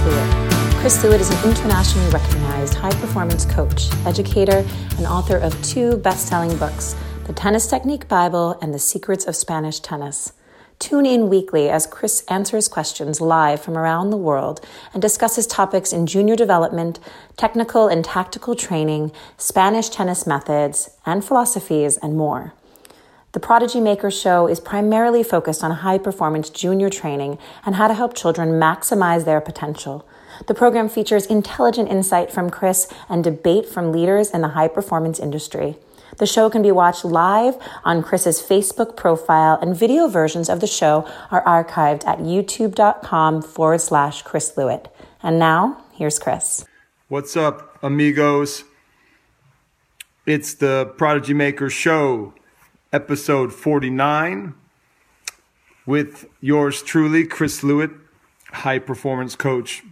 Lewit. Chris Lewit is an internationally recognized high performance coach, educator, and author of two best selling books The Tennis Technique Bible and The Secrets of Spanish Tennis. Tune in weekly as Chris answers questions live from around the world and discusses topics in junior development, technical and tactical training, Spanish tennis methods, and philosophies, and more. The Prodigy Maker Show is primarily focused on high performance junior training and how to help children maximize their potential. The program features intelligent insight from Chris and debate from leaders in the high performance industry. The show can be watched live on Chris's Facebook profile, and video versions of the show are archived at youtube.com forward slash Chris Lewit. And now, here's Chris. What's up, amigos? It's the Prodigy Maker Show episode 49 with yours truly, Chris Lewit, high performance coach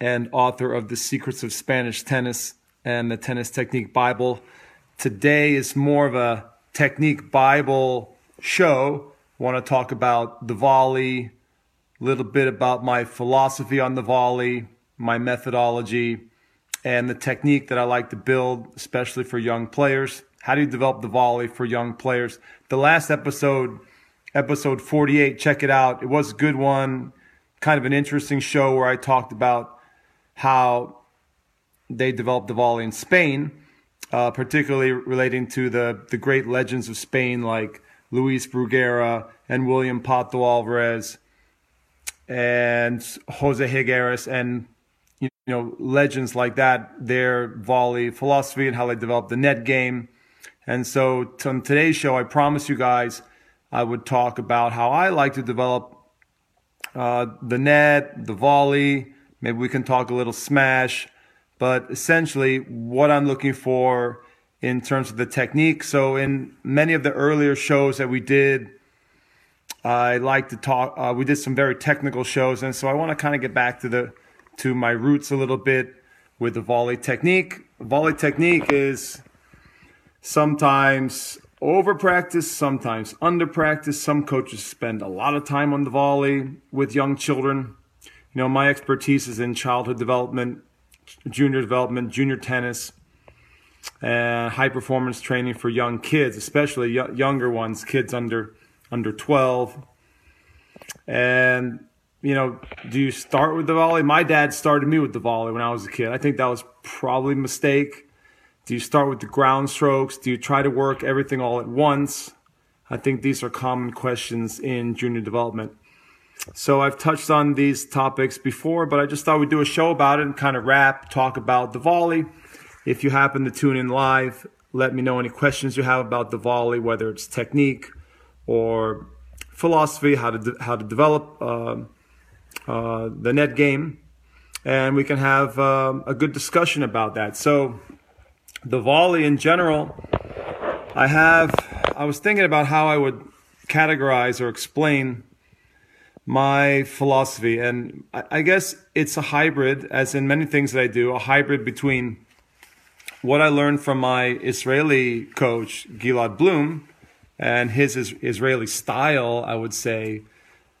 and author of The Secrets of Spanish Tennis and the Tennis Technique Bible. Today is more of a technique Bible show. I want to talk about the volley, a little bit about my philosophy on the volley, my methodology, and the technique that I like to build, especially for young players. How do you develop the volley for young players? The last episode, episode 48, check it out. It was a good one, kind of an interesting show where I talked about how they developed the volley in Spain, uh, particularly relating to the, the great legends of Spain like Luis Bruguera and William Pato Alvarez and Jose Higueras and you know legends like that, their volley philosophy and how they developed the net game and so on today's show, I promise you guys I would talk about how I like to develop uh, the net, the volley. Maybe we can talk a little smash, but essentially what I'm looking for in terms of the technique. So in many of the earlier shows that we did, I like to talk. Uh, we did some very technical shows, and so I want to kind of get back to the to my roots a little bit with the volley technique. Volley technique is sometimes over practice, sometimes under practice. Some coaches spend a lot of time on the volley with young children. You know, my expertise is in childhood development, junior development, junior tennis, and high performance training for young kids, especially younger ones, kids under under 12. And you know, do you start with the volley? My dad started me with the volley when I was a kid. I think that was probably a mistake do you start with the ground strokes? Do you try to work everything all at once? I think these are common questions in junior development. So I've touched on these topics before, but I just thought we'd do a show about it and kind of wrap, talk about the volley. If you happen to tune in live, let me know any questions you have about the volley, whether it's technique or philosophy, how to de- how to develop uh, uh, the net game, and we can have um, a good discussion about that. So the volley in general, I have, I was thinking about how I would categorize or explain my philosophy. And I guess it's a hybrid, as in many things that I do, a hybrid between what I learned from my Israeli coach, Gilad Bloom, and his Israeli style, I would say,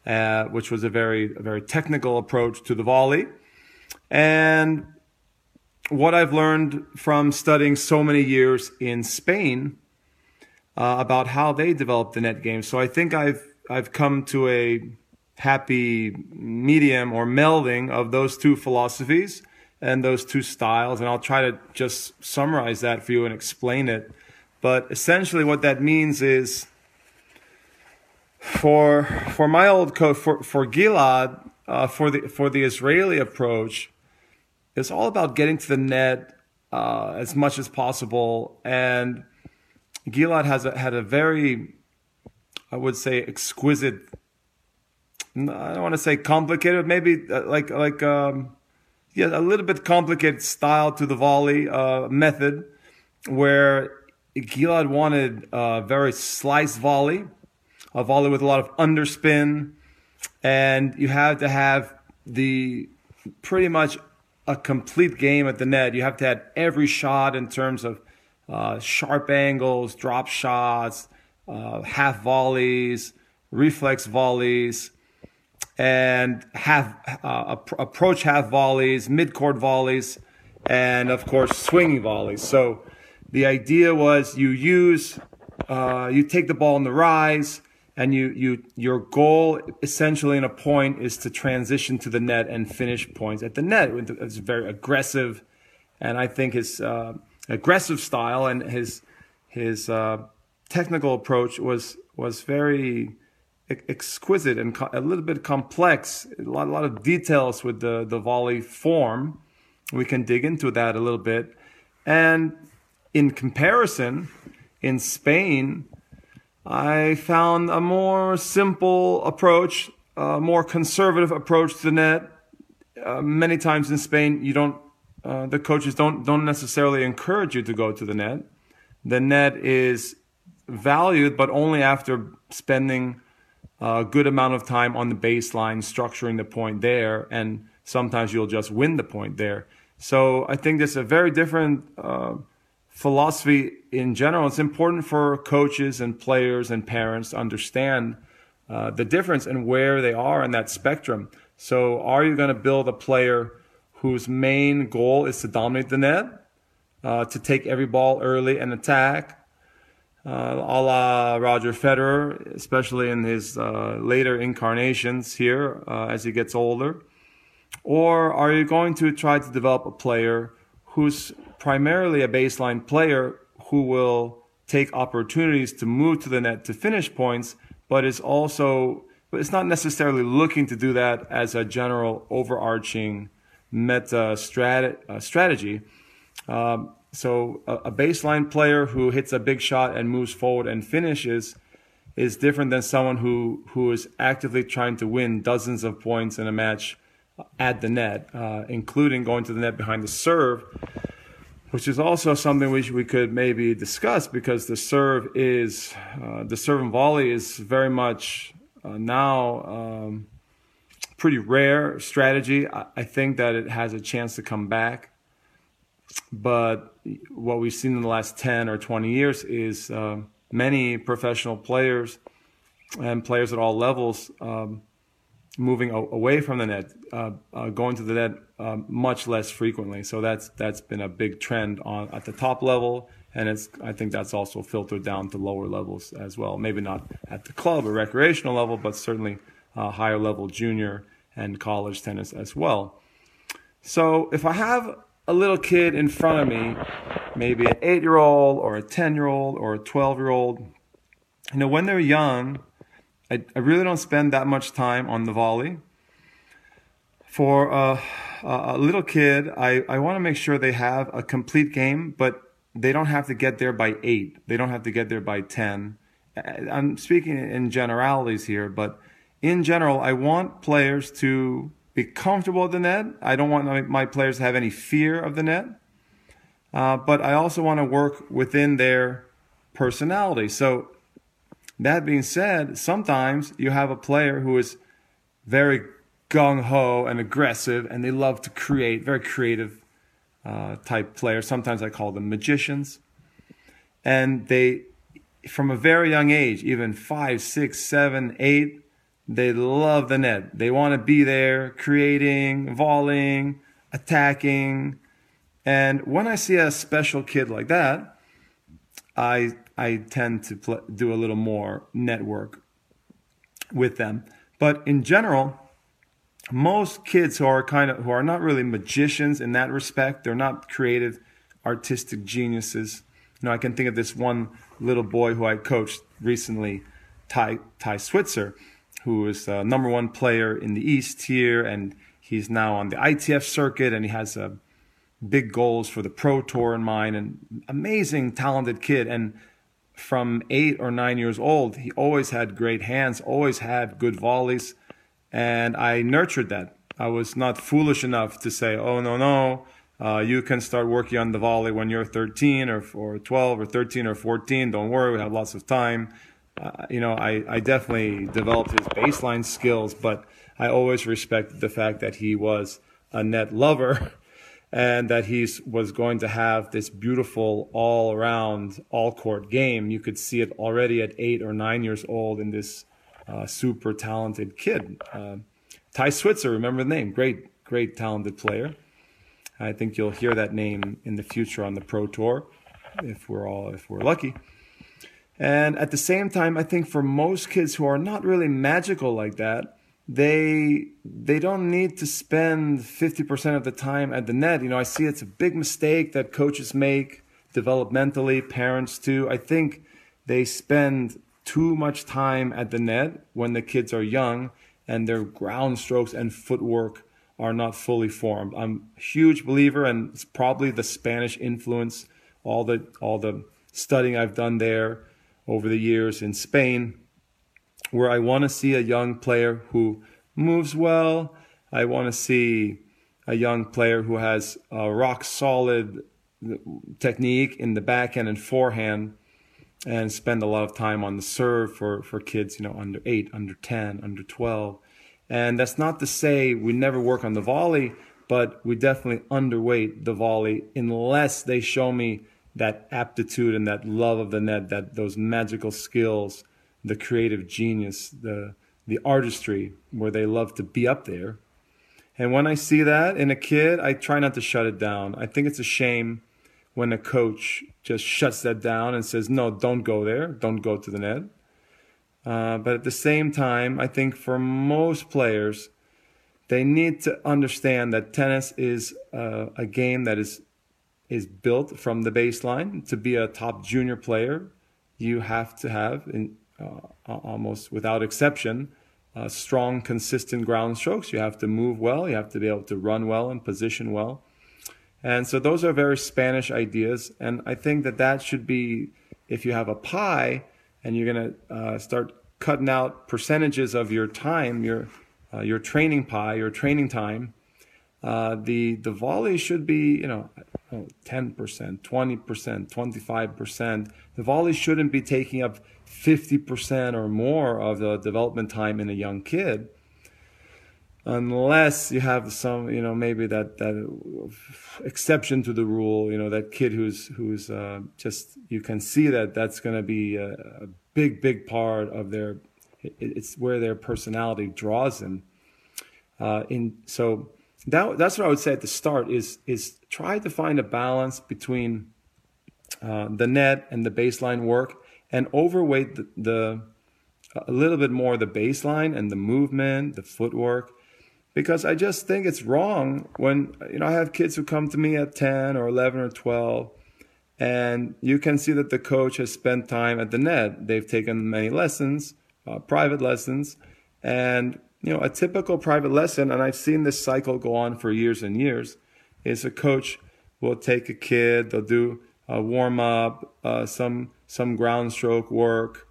uh, which was a very, a very technical approach to the volley. And what I've learned from studying so many years in Spain uh, about how they developed the net game. So I think I've I've come to a happy medium or melding of those two philosophies and those two styles, and I'll try to just summarize that for you and explain it. But essentially, what that means is for for my old coach for for Gilad uh, for the for the Israeli approach it's all about getting to the net uh, as much as possible. And Gilad has a, had a very, I would say, exquisite. I don't want to say complicated, maybe uh, like like um, yeah, a little bit complicated style to the volley uh, method, where Gilad wanted a very slice volley, a volley with a lot of underspin, and you have to have the pretty much a complete game at the net. You have to have every shot in terms of uh, sharp angles, drop shots, uh, half volleys, reflex volleys, and half uh, approach half volleys, mid court volleys, and of course swinging volleys. So the idea was you use uh, you take the ball in the rise, and you you your goal essentially in a point is to transition to the net and finish points at the net. It's very aggressive, and I think his uh, aggressive style and his his uh, technical approach was was very exquisite and a little bit complex. A lot, a lot of details with the the volley form. We can dig into that a little bit, and in comparison, in Spain, I found a more simple approach, a more conservative approach to the net. Uh, many times in Spain, you don't, uh, the coaches don't don't necessarily encourage you to go to the net. The net is valued, but only after spending a good amount of time on the baseline, structuring the point there, and sometimes you'll just win the point there. So I think there's a very different uh, philosophy in general. It's important for coaches and players and parents to understand uh, the difference and where they are in that spectrum. So, are you going to build a player whose main goal is to dominate the net, uh, to take every ball early and attack, uh, a la Roger Federer, especially in his uh, later incarnations here uh, as he gets older? Or are you going to try to develop a player who's primarily a baseline player who will take opportunities to move to the net to finish points, but is also, but it's not necessarily looking to do that as a general overarching meta strat, uh, strategy. Um, so a, a baseline player who hits a big shot and moves forward and finishes is different than someone who, who is actively trying to win dozens of points in a match at the net, uh, including going to the net behind the serve, which is also something we, we could maybe discuss because the serve is, uh, the serve and volley is very much uh, now um, pretty rare strategy. I, I think that it has a chance to come back but what we've seen in the last 10 or 20 years is uh, many professional players and players at all levels um, moving away from the net, uh, uh, going to the net um, much less frequently. So that's that's been a big trend on at the top level, and it's I think that's also filtered down to lower levels as well. Maybe not at the club or recreational level, but certainly uh, higher level junior and college tennis as well. So if I have a little kid in front of me, maybe an eight year old or a 10 year old or a 12 year old, you know, when they're young, I, I really don't spend that much time on the volley. For a, a little kid, I, I want to make sure they have a complete game, but they don't have to get there by eight. They don't have to get there by 10. I'm speaking in generalities here, but in general, I want players to be comfortable at the net. I don't want my players to have any fear of the net. Uh, but I also want to work within their personality. So, that being said, sometimes you have a player who is very gung ho and aggressive, and they love to create, very creative uh, type players. Sometimes I call them magicians. And they, from a very young age, even five, six, seven, eight, they love the net. They want to be there, creating, volleying, attacking. And when I see a special kid like that, I I tend to play, do a little more network with them. But in general, most kids who are kind of who are not really magicians in that respect, they're not creative, artistic geniuses. You know, I can think of this one little boy who I coached recently, Ty Ty Switzer who is a number one player in the East here, and he's now on the ITF circuit, and he has uh, big goals for the Pro Tour in mind. And amazing, talented kid. And from eight or nine years old, he always had great hands, always had good volleys, and I nurtured that. I was not foolish enough to say, "Oh no, no." Uh, you can start working on the volley when you're 13 or, or 12 or 13 or 14. Don't worry, we have lots of time uh, you know, I, I definitely developed his baseline skills, but I always respected the fact that he was a net lover and that he was going to have this beautiful all around, all court game. You could see it already at eight or nine years old in this uh, super talented kid. Uh, Ty Switzer, remember the name? Great, great talented player. I think you'll hear that name in the future on the Pro Tour, if we're all if we're lucky. And at the same time, I think for most kids who are not really magical like that, they they don't need to spend 50% of the time at the net. You know, I see it's a big mistake that coaches make developmentally, parents too. I think they spend too much time at the net when the kids are young and their ground strokes and footwork are not fully formed. I'm a huge believer and it's probably the Spanish influence, all the all the studying I've done there over the years in Spain, where I want to see a young player who moves well. I want to see a young player who has a rock solid technique in the backhand and forehand and spend a lot of time on the serve for, for kids, you know, under eight, under 10, under 12. And that's not to say we never work on the volley, but we definitely underweight the volley unless they show me that aptitude and that love of the net, that those magical skills, the creative genius, the the artistry, where they love to be up there. And when I see that in a kid, I try not to shut it down. I think it's a shame when a coach just shuts that down and says, "No, don't go there. Don't go to the net." Uh, but at the same time, I think for most players, they need to understand that tennis is uh, a game that is is built from the baseline. To be a top junior player, you have to have, uh, almost without exception, uh, strong, consistent ground strokes. You have to move well. You have to be able to run well and position well. And so those are very Spanish ideas. And I think that that should be, if you have a pie and you're going to uh, start cutting out percentages of your time, your uh, your training pie, your training time, uh, the the volley should be you know 10%, 20%, 25%. The volley shouldn't be taking up 50% or more of the development time in a young kid unless you have some you know maybe that that exception to the rule you know that kid who's who's uh, just you can see that that's going to be a, a, big big part of their it, it's where their personality draws them uh, in so that that's what I would say at the start is is try to find a balance between uh, the net and the baseline work and overweight the, the a little bit more the baseline and the movement the footwork because I just think it's wrong when you know I have kids who come to me at 10 or 11 or 12 and you can see that the coach has spent time at the net. They've taken many lessons, uh, private lessons, and you know a typical private lesson and I've seen this cycle go on for years and years is a coach will take a kid, they'll do a warm up, uh, some some ground stroke work,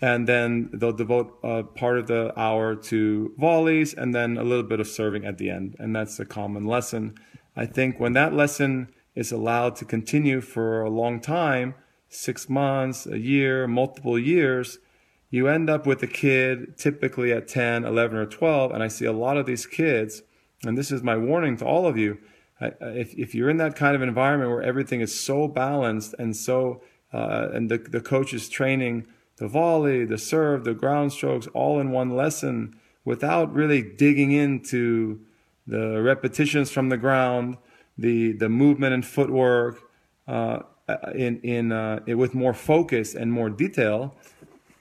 and then they'll devote uh, part of the hour to volleys and then a little bit of serving at the end and that's a common lesson. I think when that lesson is allowed to continue for a long time six months a year multiple years you end up with a kid typically at 10 11 or 12 and i see a lot of these kids and this is my warning to all of you if, if you're in that kind of environment where everything is so balanced and so uh, and the, the coach is training the volley, the serve, the ground strokes, all in one lesson without really digging into the repetitions from the ground, the the movement and footwork, uh, in in uh, with more focus and more detail.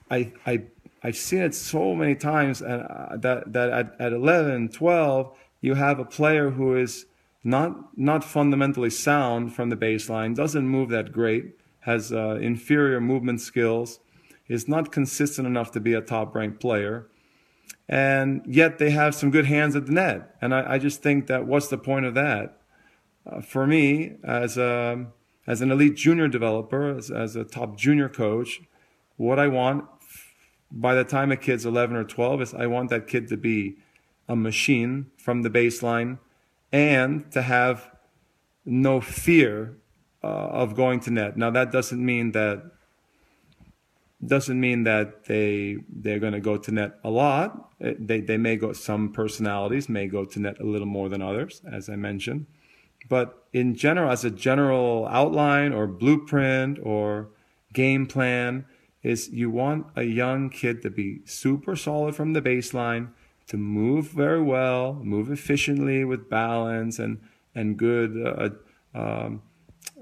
I I I've seen it so many times, and uh, that that at, at 11, 12, you have a player who is not not fundamentally sound from the baseline, doesn't move that great, has uh, inferior movement skills is not consistent enough to be a top ranked player. And yet they have some good hands at the net. And I, I just think that what's the point of that? Uh, for me, as, a, as an elite junior developer, as, as a top junior coach, what I want by the time a kid's 11 or 12 is I want that kid to be a machine from the baseline and to have no fear uh, of going to net. Now, that doesn't mean that doesn't mean that they they're going to go to net a lot. They they may go. Some personalities may go to net a little more than others, as I mentioned. But in general, as a general outline or blueprint or game plan, is you want a young kid to be super solid from the baseline, to move very well, move efficiently with balance and and good uh, um,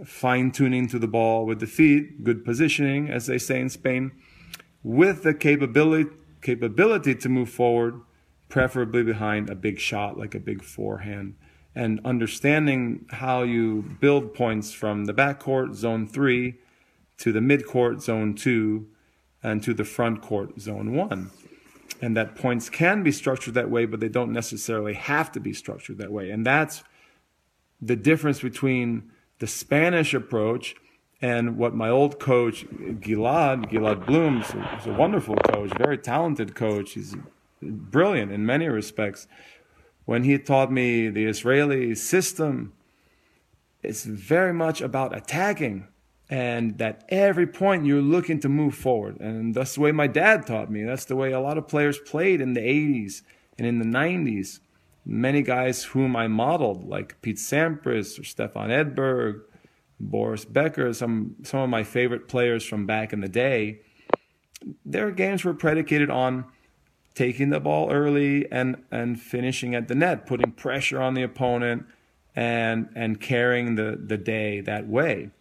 fine tuning to the ball with the feet, good positioning, as they say in Spain, with the capability capability to move forward, preferably behind a big shot like a big forehand, and understanding how you build points from the backcourt zone three to the midcourt zone two and to the front court zone one. And that points can be structured that way, but they don't necessarily have to be structured that way. And that's the difference between the Spanish approach and what my old coach Gilad Gilad Bloom is a wonderful coach, very talented coach. He's brilliant in many respects. When he taught me the Israeli system, it's very much about attacking and that every point you're looking to move forward. And that's the way my dad taught me. That's the way a lot of players played in the 80s and in the 90s many guys whom I modeled, like Pete Sampras or Stefan Edberg, Boris Becker, some some of my favorite players from back in the day, their games were predicated on taking the ball early and and finishing at the net, putting pressure on the opponent and and carrying the the day that way.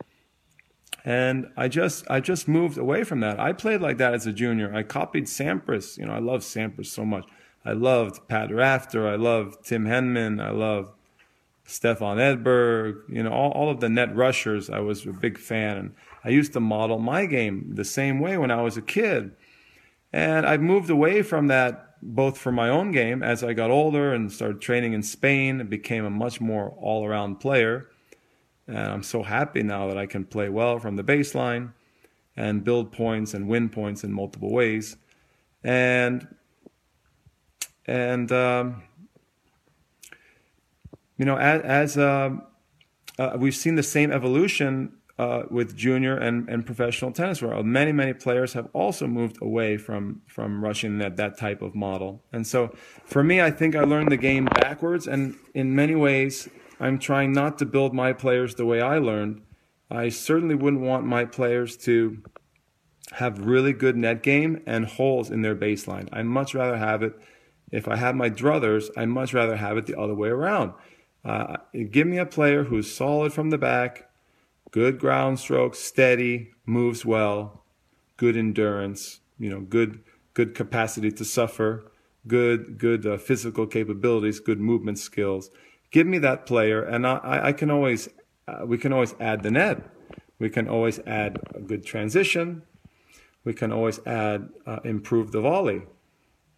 And I just I just moved away from that. I played like that as a junior. I copied Sampras. You know, I love Sampras so much. I loved Pat Rafter. I loved Tim Henman. I loved Stefan Edberg. You know, all, all of the net rushers. I was a big fan. And I used to model my game the same way when I was a kid. And I've moved away from that both for my own game as I got older and started training in Spain. and became a much more all around player. And I'm so happy now that I can play well from the baseline and build points and win points in multiple ways. And and um, you know, as, as uh, uh, we've seen the same evolution uh, with junior and, and professional tennis, where many many players have also moved away from from rushing that that type of model. And so, for me, I think I learned the game backwards, and in many ways, I'm trying not to build my players the way I learned. I certainly wouldn't want my players to have really good net game and holes in their baseline. I'd much rather have it if I have my druthers, I much rather have it the other way around. Uh, give me a player who's solid from the back, good ground strokes, steady, moves well, good endurance, you know, good good capacity to suffer, good good uh, physical capabilities, good movement skills. Give me that player, and I, I can always uh, we can always add the net. We can always add a good transition. We can always add uh, improve the volley.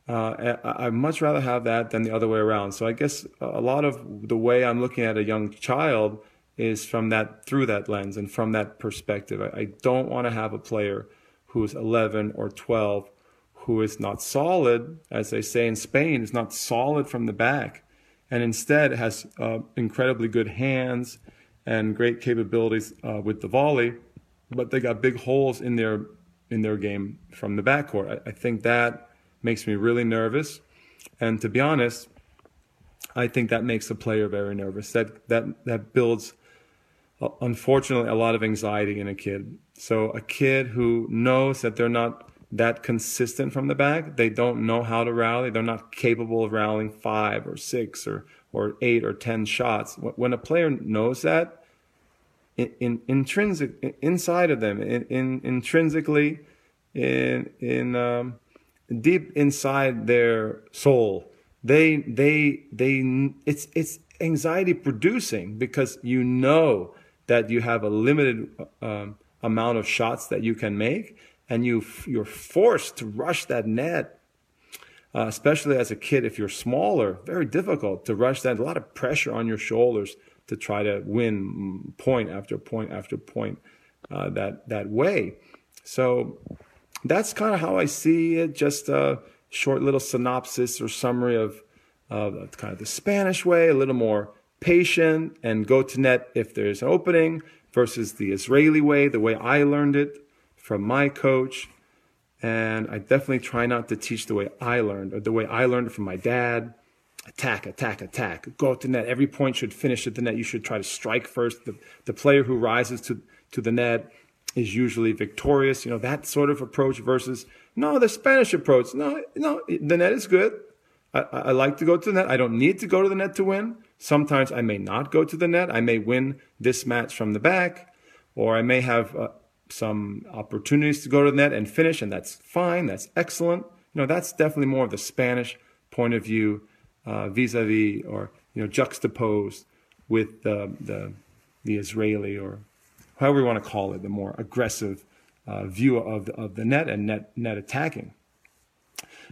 Uh, I'd much rather have that than the other way around. So I guess a lot of the way I'm looking at a young child is from that through that lens and from that perspective. I, I don't want to have a player who's 11 or 12 who is not solid, as they say in Spain, is not solid from the back, and instead has uh, incredibly good hands and great capabilities uh, with the volley, but they got big holes in their in their game from the backcourt. I, I think that makes me really nervous. And to be honest, I think that makes a player very nervous. That that that builds, uh, unfortunately, a lot of anxiety in a kid. So a kid who knows that they're not that consistent from the back, they don't know how to rally. They're not capable of rallying five or six or or eight or ten shots. When a player knows that, in, in intrinsic inside of them, in, in intrinsically, in in um, deep inside their soul they they they it's it's anxiety producing because you know that you have a limited um, amount of shots that you can make and you you're forced to rush that net uh, especially as a kid if you're smaller very difficult to rush that. A lot of pressure on your shoulders to try to win point after point after point uh, that that way. So that's kind of how I see it. Just a short little synopsis or summary of, of kind of the Spanish way, a little more patient and go to net if there's an opening versus the Israeli way, the way I learned it from my coach. And I definitely try not to teach the way I learned or the way I learned from my dad. Attack, attack, attack. Go to the net. Every point should finish at the net. You should try to strike first. The, the player who rises to, to the net is usually victorious. You know, that sort of approach versus, no, the Spanish approach. No, no, the net is good. I, I, like to go to the net. I don't need to go to the net to win. Sometimes I may not go to the net. I may win this match from the back, or I may have some opportunities to go to the net and finish, and that's fine. That's excellent. You know, that's definitely more of the Spanish point of view, uh, vis-a-vis or you know juxtaposed with the the, the Israeli or however you want to call it, the more aggressive uh, view of the, of the net and net net attacking.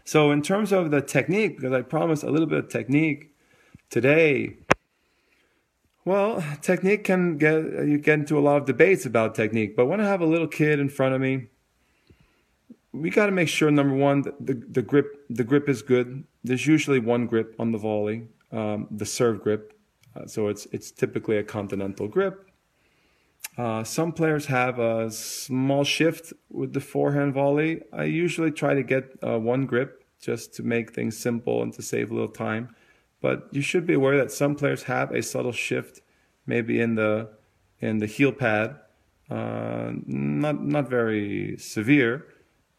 So in terms of the technique, because I promised a little bit of technique today. Well, technique can get you get into a lot of debates about technique, but when I have a little kid in front of me, we got to make sure number one the, the grip the grip is good. There's usually one grip on the volley, um, the serve grip, uh, so it's it's typically a continental grip. Uh, some players have a small shift with the forehand volley. I usually try to get uh, one grip just to make things simple and to save a little time. But you should be aware that some players have a subtle shift, maybe in the in the heel pad, uh, not not very severe,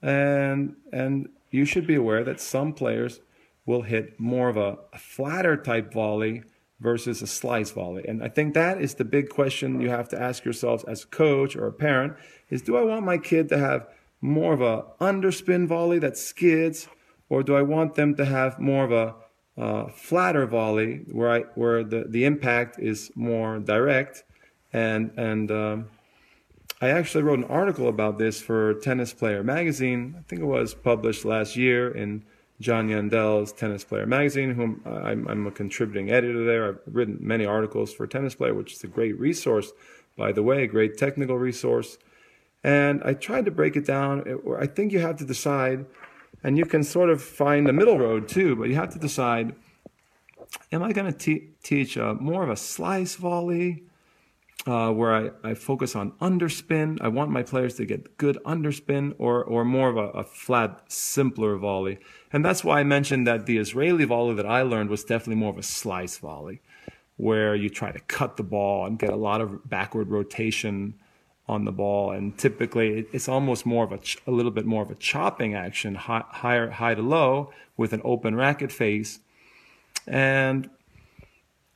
and and you should be aware that some players will hit more of a, a flatter type volley versus a slice volley. And I think that is the big question you have to ask yourselves as a coach or a parent is do I want my kid to have more of a underspin volley that skids or do I want them to have more of a uh, flatter volley where I where the, the impact is more direct and and um, I actually wrote an article about this for Tennis Player magazine. I think it was published last year in John Yandell's Tennis Player magazine, whom I'm, I'm, a contributing editor there. I've written many articles for Tennis Player, which is a great resource, by the way, a great technical resource. And I tried to break it down. I think you have to decide, and you can sort of find the middle road too, but you have to decide am I going to te- teach a, more of a slice volley? uh, where I, I focus on underspin. I want my players to get good underspin or, or more of a, a, flat, simpler volley. And that's why I mentioned that the Israeli volley that I learned was definitely more of a slice volley, where you try to cut the ball and get a lot of backward rotation on the ball. And typically it's almost more of a, ch- a little bit more of a chopping action, high, higher, high to low with an open racket face. And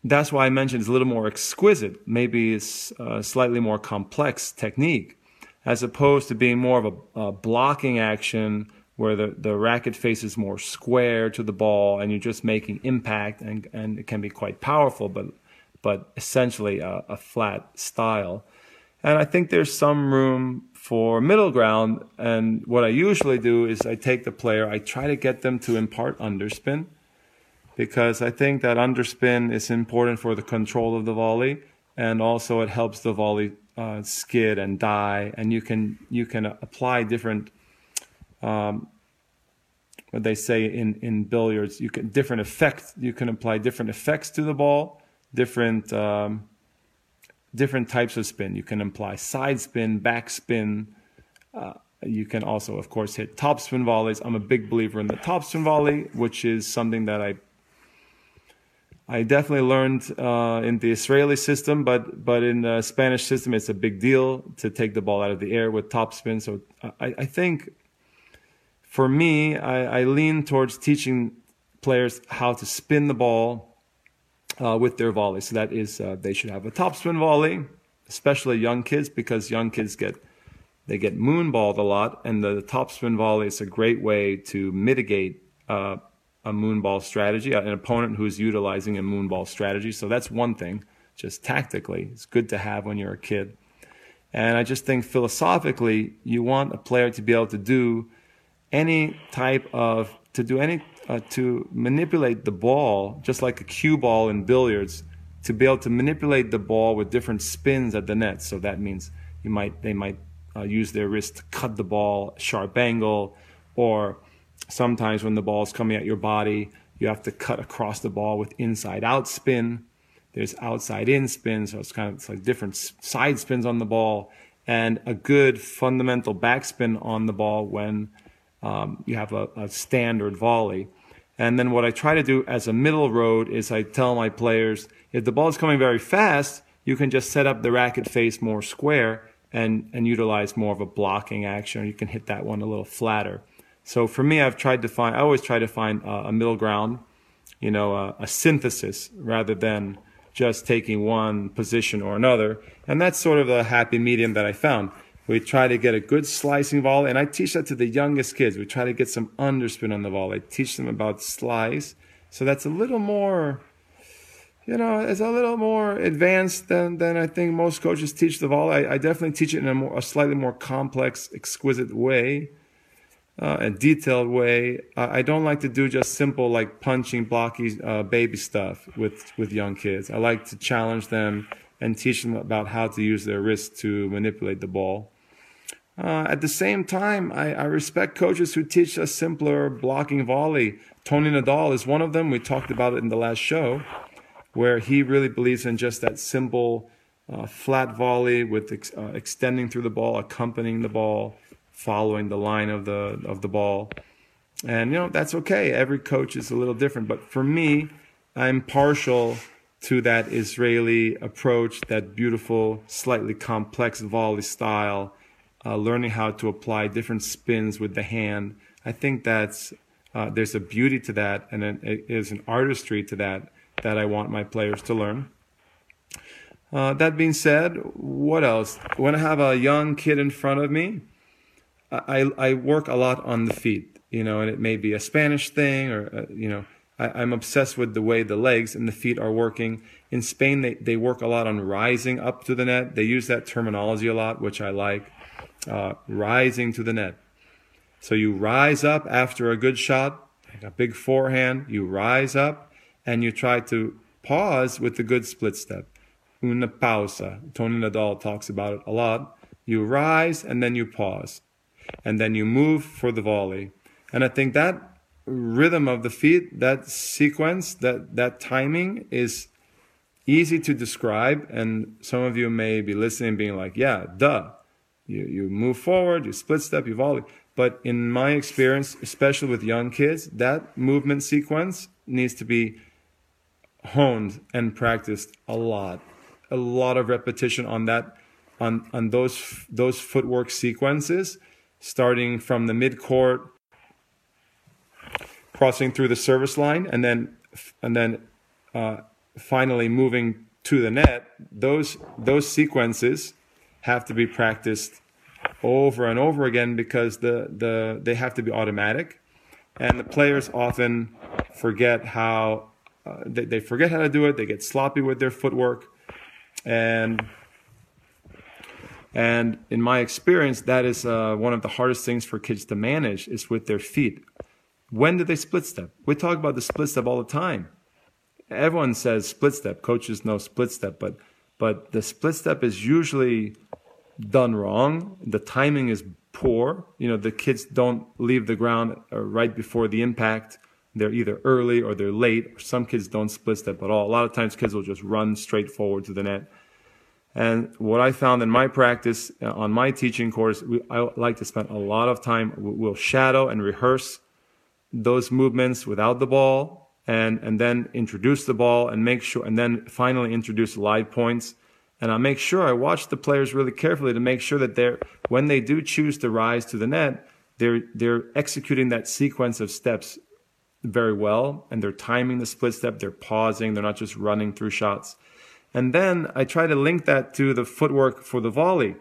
that's why I mentioned it's a little more exquisite. Maybe it's a slightly more complex technique, as opposed to being more of a, a blocking action where the, the racket face is more square to the ball and you're just making impact and, and it can be quite powerful, but, but essentially a, a flat style. And I think there's some room for middle ground. And what I usually do is I take the player, I try to get them to impart underspin because I think that underspin is important for the control of the volley, and also it helps the volley uh, skid and die, and you can you can apply different. Um, what they say in, in billiards, you can different effects. You can apply different effects to the ball, different um, different types of spin. You can apply side spin, back spin. Uh, you can also, of course, hit topspin volleys. I'm a big believer in the topspin volley, which is something that I I definitely learned uh, in the Israeli system, but but in the Spanish system, it's a big deal to take the ball out of the air with topspin. So I, I think for me, I, I, lean towards teaching players how to spin the ball uh, with their volley. So that is, uh, they should have a topspin volley, especially young kids, because young kids get they get moonballed a lot, and the topspin volley is a great way to mitigate uh, a moonball strategy, an opponent who's utilizing a moonball strategy. So that's one thing, just tactically. It's good to have when you're a kid. And I just think philosophically, you want a player to be able to do any type of, to do any, uh, to manipulate the ball, just like a cue ball in billiards, to be able to manipulate the ball with different spins at the net. So that means you might, they might uh, use their wrist to cut the ball sharp angle or Sometimes when the ball is coming at your body, you have to cut across the ball with inside out spin. There's outside in spin, so it's kind of it's like different side spins on the ball, and a good fundamental backspin on the ball when um, you have a, a standard volley. And then what I try to do as a middle road is I tell my players if the ball is coming very fast, you can just set up the racket face more square and, and utilize more of a blocking action. You can hit that one a little flatter. So for me, I've tried to find, I always try to find a middle ground you know, a, a synthesis rather than just taking one position or another. And that's sort of the happy medium that I found. We try to get a good slicing volley, and I teach that to the youngest kids. We try to get some underspin on the volley. I teach them about slice. So that's a little more, you know, it's a little more advanced than, than I think most coaches teach the volley. I, I definitely teach it in a, more, a slightly more complex, exquisite way uh, a detailed way. Uh, I don't like to do just simple like punching, blocky, uh, baby stuff with with young kids. I like to challenge them and teach them about how to use their wrist to manipulate the ball. Uh, at the same time, I, I, respect coaches who teach a simpler blocking volley. Tony Nadal is one of them. We talked about it in the last show, where he really believes in just that simple uh, flat volley with ex- uh, extending through the ball, accompanying the ball following the line of the of the ball. And you know, that's okay. Every coach is a little different, but for me, I'm partial to that Israeli approach, that beautiful, slightly complex volley style, uh, learning how to apply different spins with the hand. I think that's uh, there's a beauty to that, and it is an artistry to that that I want my players to learn. Uh, that being said, what else? When I have a young kid in front of me, I, I work a lot on the feet, you know, and it may be a Spanish thing or, uh, you know, I, am obsessed with the way the legs and the feet are working. In Spain, they, they work a lot on rising up to the net. They use that terminology a lot, which I like. Uh, rising to the net. So you rise up after a good shot, like a big forehand, you rise up and you try to pause with the good split step. Una pausa. Tony Nadal talks about it a lot. You rise and then you pause and then you move for the volley. And I think that rhythm of the feet, that sequence, that, that timing is easy to describe. And some of you may be listening being like, yeah, duh. You, you move forward, you split step, you volley. But in my experience, especially with young kids, that movement sequence needs to be honed and practiced a lot. A lot of repetition on that, on, on those, those footwork sequences starting from the mid court, crossing through the service line, and then and then uh, finally moving to the net. Those those sequences have to be practiced over and over again because the the they have to be automatic, and the players often forget how uh, they, they forget how to do it. They get sloppy with their footwork, and and in my experience, that is uh, one of the hardest things for kids to manage is with their feet. When do they split step? We talk about the split step all the time. Everyone says split step. Coaches know split step, but but the split step is usually done wrong. The timing is poor. You know, the kids don't leave the ground uh, right before the impact. They're either early or they're late. Some kids don't split step at all. A lot of times, kids will just run straight forward to the net and what I found in my practice uh, on my teaching course, we, I like to spend a lot of time. We'll shadow and rehearse those movements without the ball, and and then introduce the ball and make sure, and then finally introduce live points. And I make sure I watch the players really carefully to make sure that they're when they do choose to rise to the net, they're they're executing that sequence of steps very well, and they're timing the split step. They're pausing. They're not just running through shots. And then I try to link that to the footwork for the volley,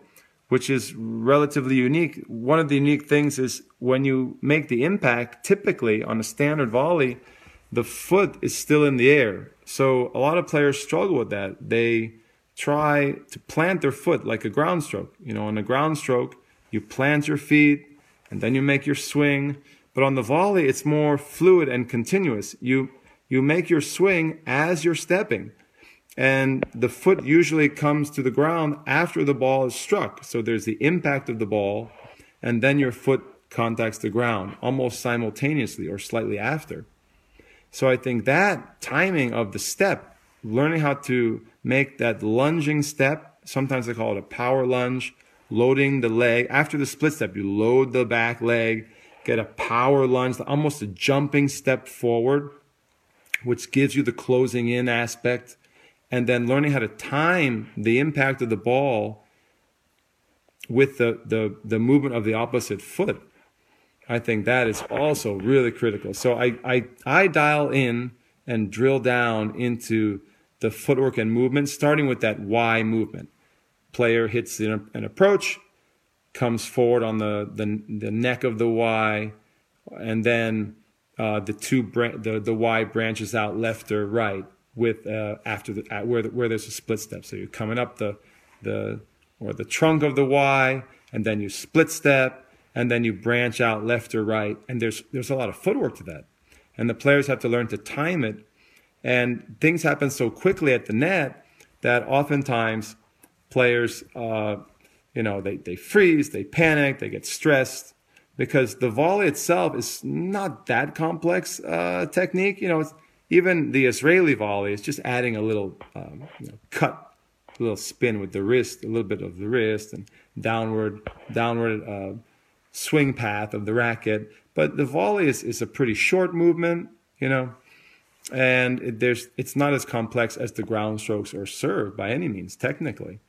which is relatively unique. One of the unique things is when you make the impact, typically on a standard volley, the foot is still in the air. So a lot of players struggle with that. They try to plant their foot like a ground stroke. You know, on a ground stroke, you plant your feet and then you make your swing. But on the volley, it's more fluid and continuous. You you make your swing as you're stepping and the foot usually comes to the ground after the ball is struck. So there's the impact of the ball, and then your foot contacts the ground almost simultaneously or slightly after. So I think that timing of the step, learning how to make that lunging step, sometimes they call it a power lunge, loading the leg. After the split step, you load the back leg, get a power lunge, almost a jumping step forward, which gives you the closing in aspect and then learning how to time the impact of the ball with the, the, the movement of the opposite foot. I think that is also really critical. So I, I, I dial in and drill down into the footwork and movement, starting with that Y movement. Player hits an, an approach, comes forward on the, the, the neck of the Y, and then uh, the two bra- the the Y branches out left or right with uh, after the where the, where there's a split step. So you're coming up the the or the trunk of the Y, and then you split step, and then you branch out left or right. And there's there's a lot of footwork to that, and the players have to learn to time it. And things happen so quickly at the net that oftentimes players, uh, you know, they, they freeze, they panic, they get stressed because the volley itself is not that complex uh, technique. You know, even the Israeli volley is just adding a little um, you know, cut, a little spin with the wrist, a little bit of the wrist, and downward downward uh, swing path of the racket. But the volley is, is a pretty short movement, you know, and it, there's it's not as complex as the ground strokes or serve by any means technically.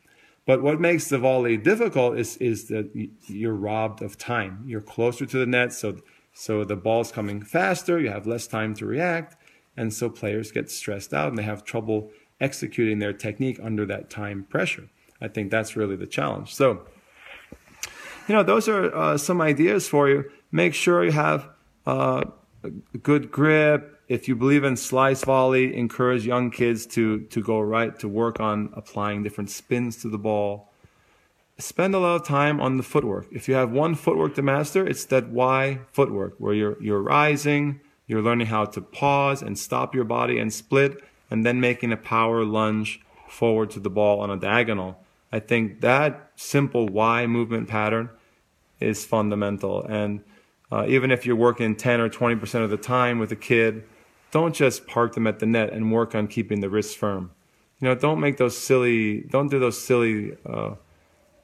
But what makes the volley difficult is is that you're robbed of time. You're closer to the net, so so the ball's coming faster. You have less time to react, and so players get stressed out and they have trouble executing their technique under that time pressure. I think that's really the challenge. So, you know, those are uh, some ideas for you. Make sure you have uh, good grip. If you believe in slice volley, encourage young kids to to go right to work on applying different spins to the ball. Spend a lot of time on the footwork. If you have one footwork to master, it's that Y footwork where you're you're rising, you're learning how to pause and stop your body and split, and then making a power lunge forward to the ball on a diagonal. I think that simple Y movement pattern is fundamental. And uh, even if you're working 10 or 20% of the time with a kid, don't just park them at the net and work on keeping the wrists firm. You know, don't make those silly, don't do those silly uh,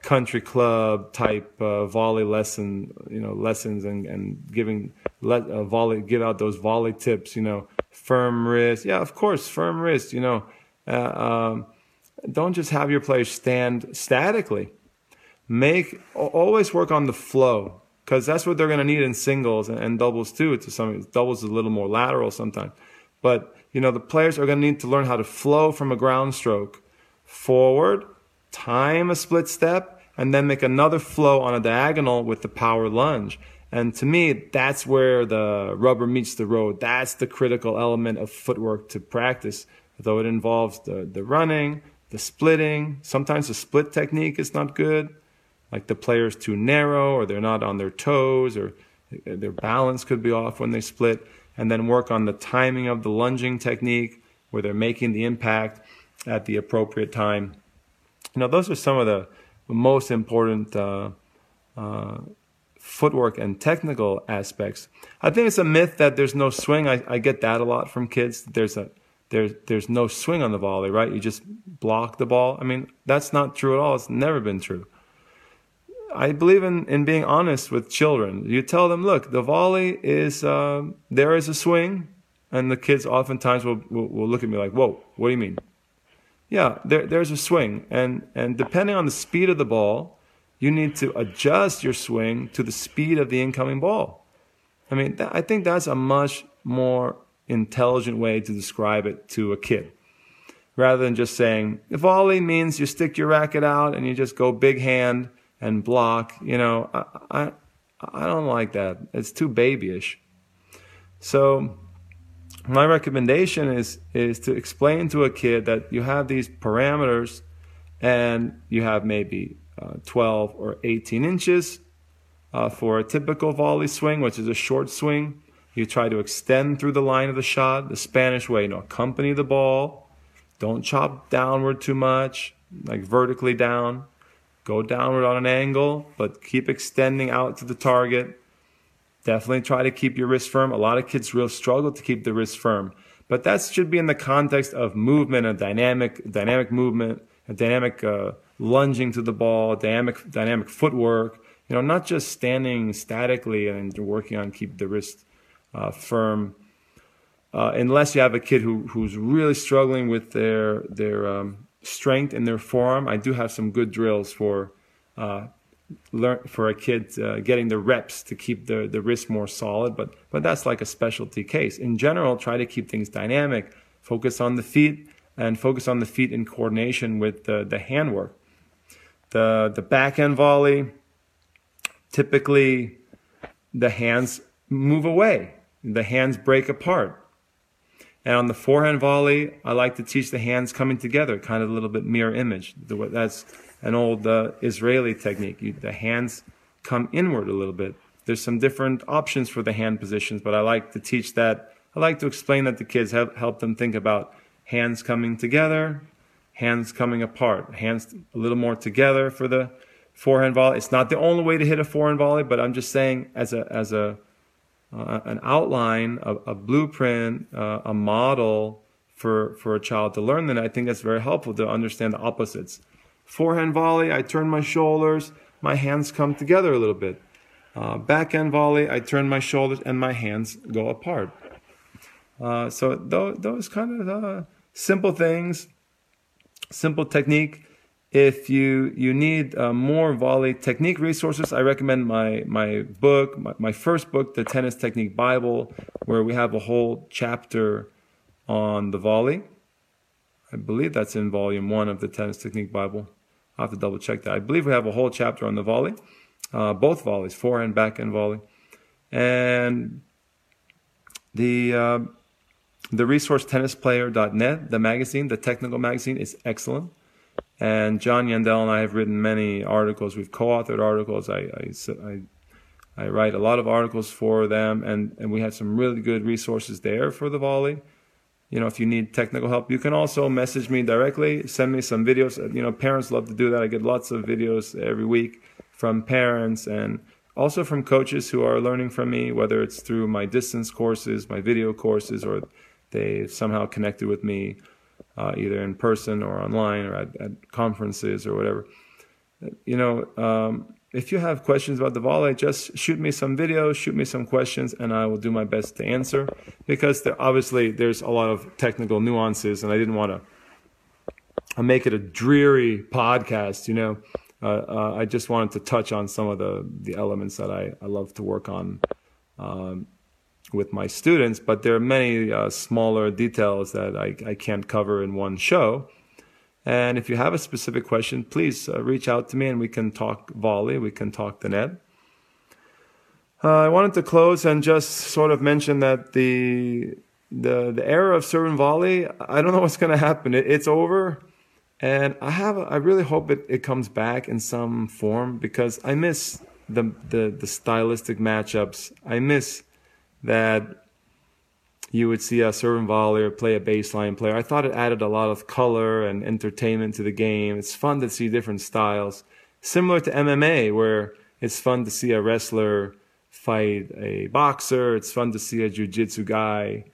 country club type uh, volley lesson, you know, lessons and, and giving let uh, volley give out those volley tips. You know, firm wrist. Yeah, of course, firm wrist. You know, uh, um, don't just have your players stand statically. Make always work on the flow because that's what they're going to need in singles and, doubles too. To some doubles is a little more lateral sometimes, but you know the players are going to need to learn how to flow from a ground stroke forward, time a split step, and then make another flow on a diagonal with the power lunge. And to me, that's where the rubber meets the road. That's the critical element of footwork to practice, though it involves the, the running, the splitting. Sometimes the split technique is not good, like the player's too narrow or they're not on their toes or their balance could be off when they split. And then work on the timing of the lunging technique where they're making the impact at the appropriate time. You know, those are some of the most important uh, uh, footwork and technical aspects. I think it's a myth that there's no swing. I, I get that a lot from kids. There's a there's there's no swing on the volley, right? You just block the ball. I mean, that's not true at all. It's never been true. I believe in, in being honest with children. You tell them, look, the volley is uh, there is a swing, and the kids oftentimes will, will, will look at me like, whoa, what do you mean? Yeah, there, there's a swing, and and depending on the speed of the ball, you need to adjust your swing to the speed of the incoming ball. I mean, th- I think that's a much more intelligent way to describe it to a kid. Rather than just saying, volley means you stick your racket out and you just go big hand and block. You know, I, I, I don't like that. It's too babyish. So, my recommendation is, is to explain to a kid that you have these parameters and you have maybe uh, 12 or 18 inches. Uh, for a typical volley swing, which is a short swing, you try to extend through the line of the shot the Spanish way. You know, accompany the ball. Don't chop downward too much, like vertically down. Go downward on an angle, but keep extending out to the target. Definitely try to keep your wrist firm. A lot of kids real struggle to keep the wrist firm, but that should be in the context of movement, a dynamic, dynamic movement, a dynamic uh, lunging to the ball, dynamic dynamic footwork. You know, not just standing statically and working on keep the wrist uh, firm. Uh, unless you have a kid who who's really struggling with their their um, strength in their forearm, I do have some good drills for uh, learn for a kid uh, getting the reps to keep the the wrist more solid. But but that's like a specialty case. In general, try to keep things dynamic. Focus on the feet and focus on the feet in coordination with the the handwork. The the backhand volley. Typically, the hands move away. The hands break apart. And on the forehand volley, I like to teach the hands coming together, kind of a little bit mirror image. That's an old uh, Israeli technique. You, the hands come inward a little bit. There's some different options for the hand positions, but I like to teach that. I like to explain that to kids, help, help them think about hands coming together, hands coming apart, hands a little more together for the forehand volley. It's not the only way to hit a forehand volley, but I'm just saying as a as a uh, an outline, a, a blueprint, uh, a model for for a child to learn. Then I think that's very helpful to understand the opposites. Forehand volley, I turn my shoulders, my hands come together a little bit. Uh, backhand volley, I turn my shoulders and my hands go apart. Uh, so those, those kind of uh, simple things, simple technique. If you you need uh, more volley technique resources, I recommend my my book, my, my first book, the Tennis Technique Bible, where we have a whole chapter on the volley. I believe that's in volume one of the Tennis Technique Bible. I'll have to double check that. I believe we have a whole chapter on the volley, uh, both volleys, forehand, backhand volley, and the uh, the resource tennisplayer.net, the magazine, the technical magazine, is excellent. And John Yandell and I have written many articles. We've co-authored articles. I, I, I, I write a lot of articles for them, and, and we have some really good resources there for the volley you know, if you need technical help, you can also message me directly, send me some videos. Uh, you know, parents love to do that. I get lots of videos every week from parents and also from coaches who are learning from me, whether it's through my distance courses, my video courses, or they somehow connected with me uh, either in person or online or at, at, conferences or whatever. You know, um, if you have questions about the volley, just shoot me some videos, shoot me some questions, and I will do my best to answer. Because there, obviously there's a lot of technical nuances, and I didn't want to make it a dreary podcast. You know, uh, uh, I just wanted to touch on some of the the elements that I, I love to work on um, with my students. But there are many uh, smaller details that I, I can't cover in one show. And if you have a specific question, please uh, reach out to me and we can talk volley, we can talk the net. Uh, I wanted to close and just sort of mention that the the the era of serve and volley, I don't know what's going to happen. It, it's over, and I have I really hope it, it comes back in some form because I miss the the the stylistic matchups. I miss that you would see a serve and volley play a baseline player. I thought it added a lot of color and entertainment to the game. It's fun to see different styles, similar to MMA, where it's fun to see a wrestler fight a boxer. It's fun to see a jiu-jitsu guy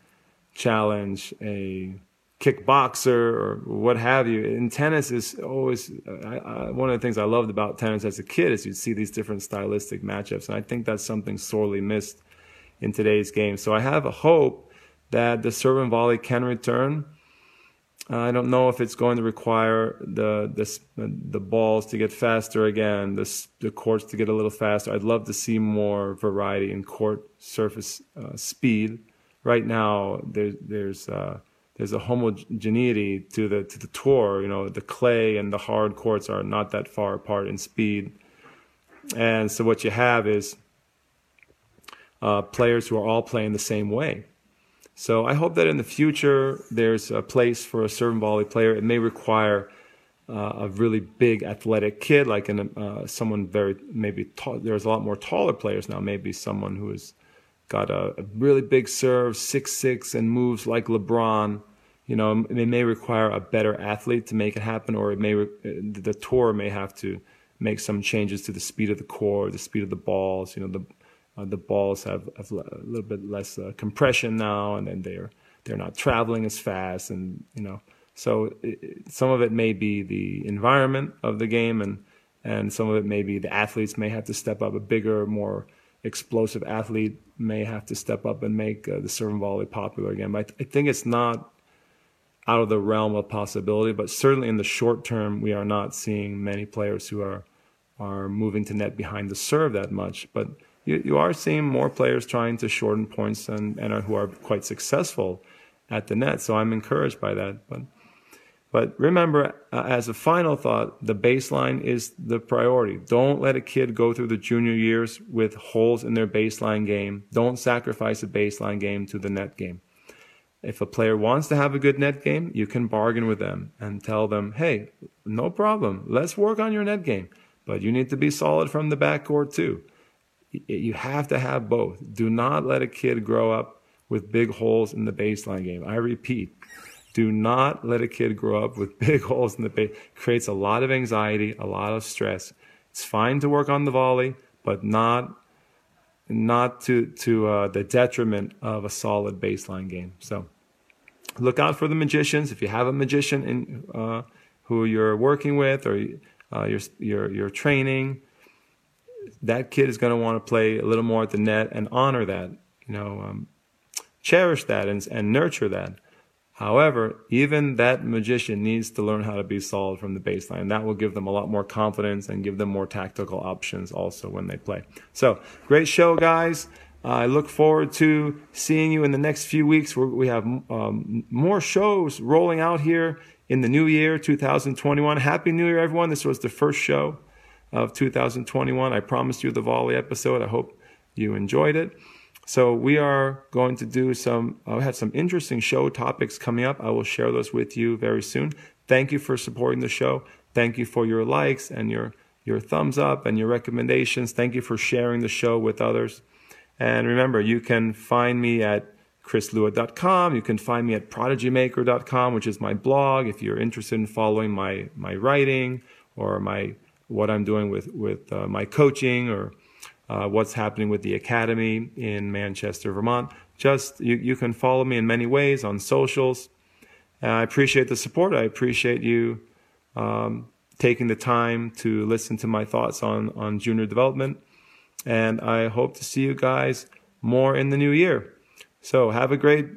challenge a kickboxer or what have you. In tennis is always I, I, one of the things I loved about tennis as a kid is you'd see these different stylistic matchups, and I think that's something sorely missed in today's game. So I have a hope that the serve and volley can return. I don't know if it's going to require the the the balls to get faster again, the the courts to get a little faster. I'd love to see more variety in court surface uh, speed. Right now, there's there's uh, there's a homogeneity to the to the tour. You know, the clay and the hard courts are not that far apart in speed, and so what you have is uh, players who are all playing the same way. So I hope that in the future there's a place for a serve and volley player. It may require uh, a really big athletic kid, like uh, someone very maybe tall. There's a lot more taller players now. Maybe someone who has got a, a really big serve, six six, and moves like LeBron. You know, it may require a better athlete to make it happen, or it may the tour may have to make some changes to the speed of the core, the speed of the balls. You know, the uh, the balls have, have, a little bit less uh, compression now, and then they're they're not traveling as fast, and you know, so it, some of it may be the environment of the game, and and some of it may be the athletes may have to step up. A bigger, more explosive athlete may have to step up and make uh, the serve and volley popular again. But I, th- I think it's not out of the realm of possibility, but certainly in the short term, we are not seeing many players who are are moving to net behind the serve that much. But you, you are seeing more players trying to shorten points and, and are, who are quite successful at the net. So I'm encouraged by that. But but remember, uh, as a final thought, the baseline is the priority. Don't let a kid go through the junior years with holes in their baseline game. Don't sacrifice a baseline game to the net game. If a player wants to have a good net game, you can bargain with them and tell them, hey, no problem. Let's work on your net game. But you need to be solid from the backcourt too. You have to have both. Do not let a kid grow up with big holes in the baseline game. I repeat, do not let a kid grow up with big holes in the base. Creates a lot of anxiety, a lot of stress. It's fine to work on the volley, but not not to to uh, the detriment of a solid baseline game. So look out for the magicians. If you have a magician in uh, who you're working with or uh, you're, you're you're training, that kid is going to want to play a little more at the net and honor that. You know, um, cherish that and, and nurture that. However, even that magician needs to learn how to be solid from the baseline. That will give them a lot more confidence and give them more tactical options also when they play. So, great show, guys. I look forward to seeing you in the next few weeks. we have um, more shows rolling out here in the new year, 2021. Happy New Year, everyone. This was the first show of 2021. I promised you the volley episode. I hope you enjoyed it. So we are going to do some, I have some interesting show topics coming up. I will share those with you very soon. Thank you for supporting the show. Thank you for your likes and your, your thumbs up and your recommendations. Thank you for sharing the show with others. And remember, you can find me at chrislewit.com. You can find me at prodigymaker.com, which is my blog. If you're interested in following my, my writing or my, what I'm doing with, with uh, my coaching or uh, what's happening with the academy in Manchester, Vermont. Just you, you can follow me in many ways on socials. I appreciate the support. I appreciate you um, taking the time to listen to my thoughts on on junior development. And I hope to see you guys more in the new year. So have a great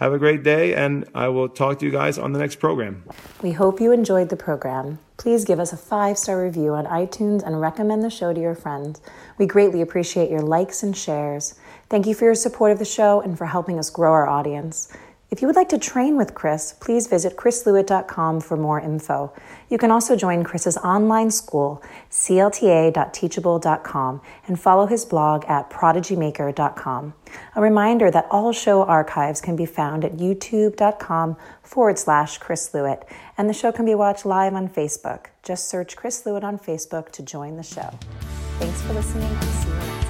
have a great day, and I will talk to you guys on the next program. We hope you enjoyed the program. Please give us a five star review on iTunes and recommend the show to your friends. We greatly appreciate your likes and shares. Thank you for your support of the show and for helping us grow our audience. If you would like to train with Chris, please visit chrislewit.com for more info. You can also join Chris's online school, clta.teachable.com, and follow his blog at prodigymaker.com. A reminder that all show archives can be found at youtube.com forward slash Chris Lewit, and the show can be watched live on Facebook. Just search Chris Lewit on Facebook to join the show. Thanks for listening and see you next time.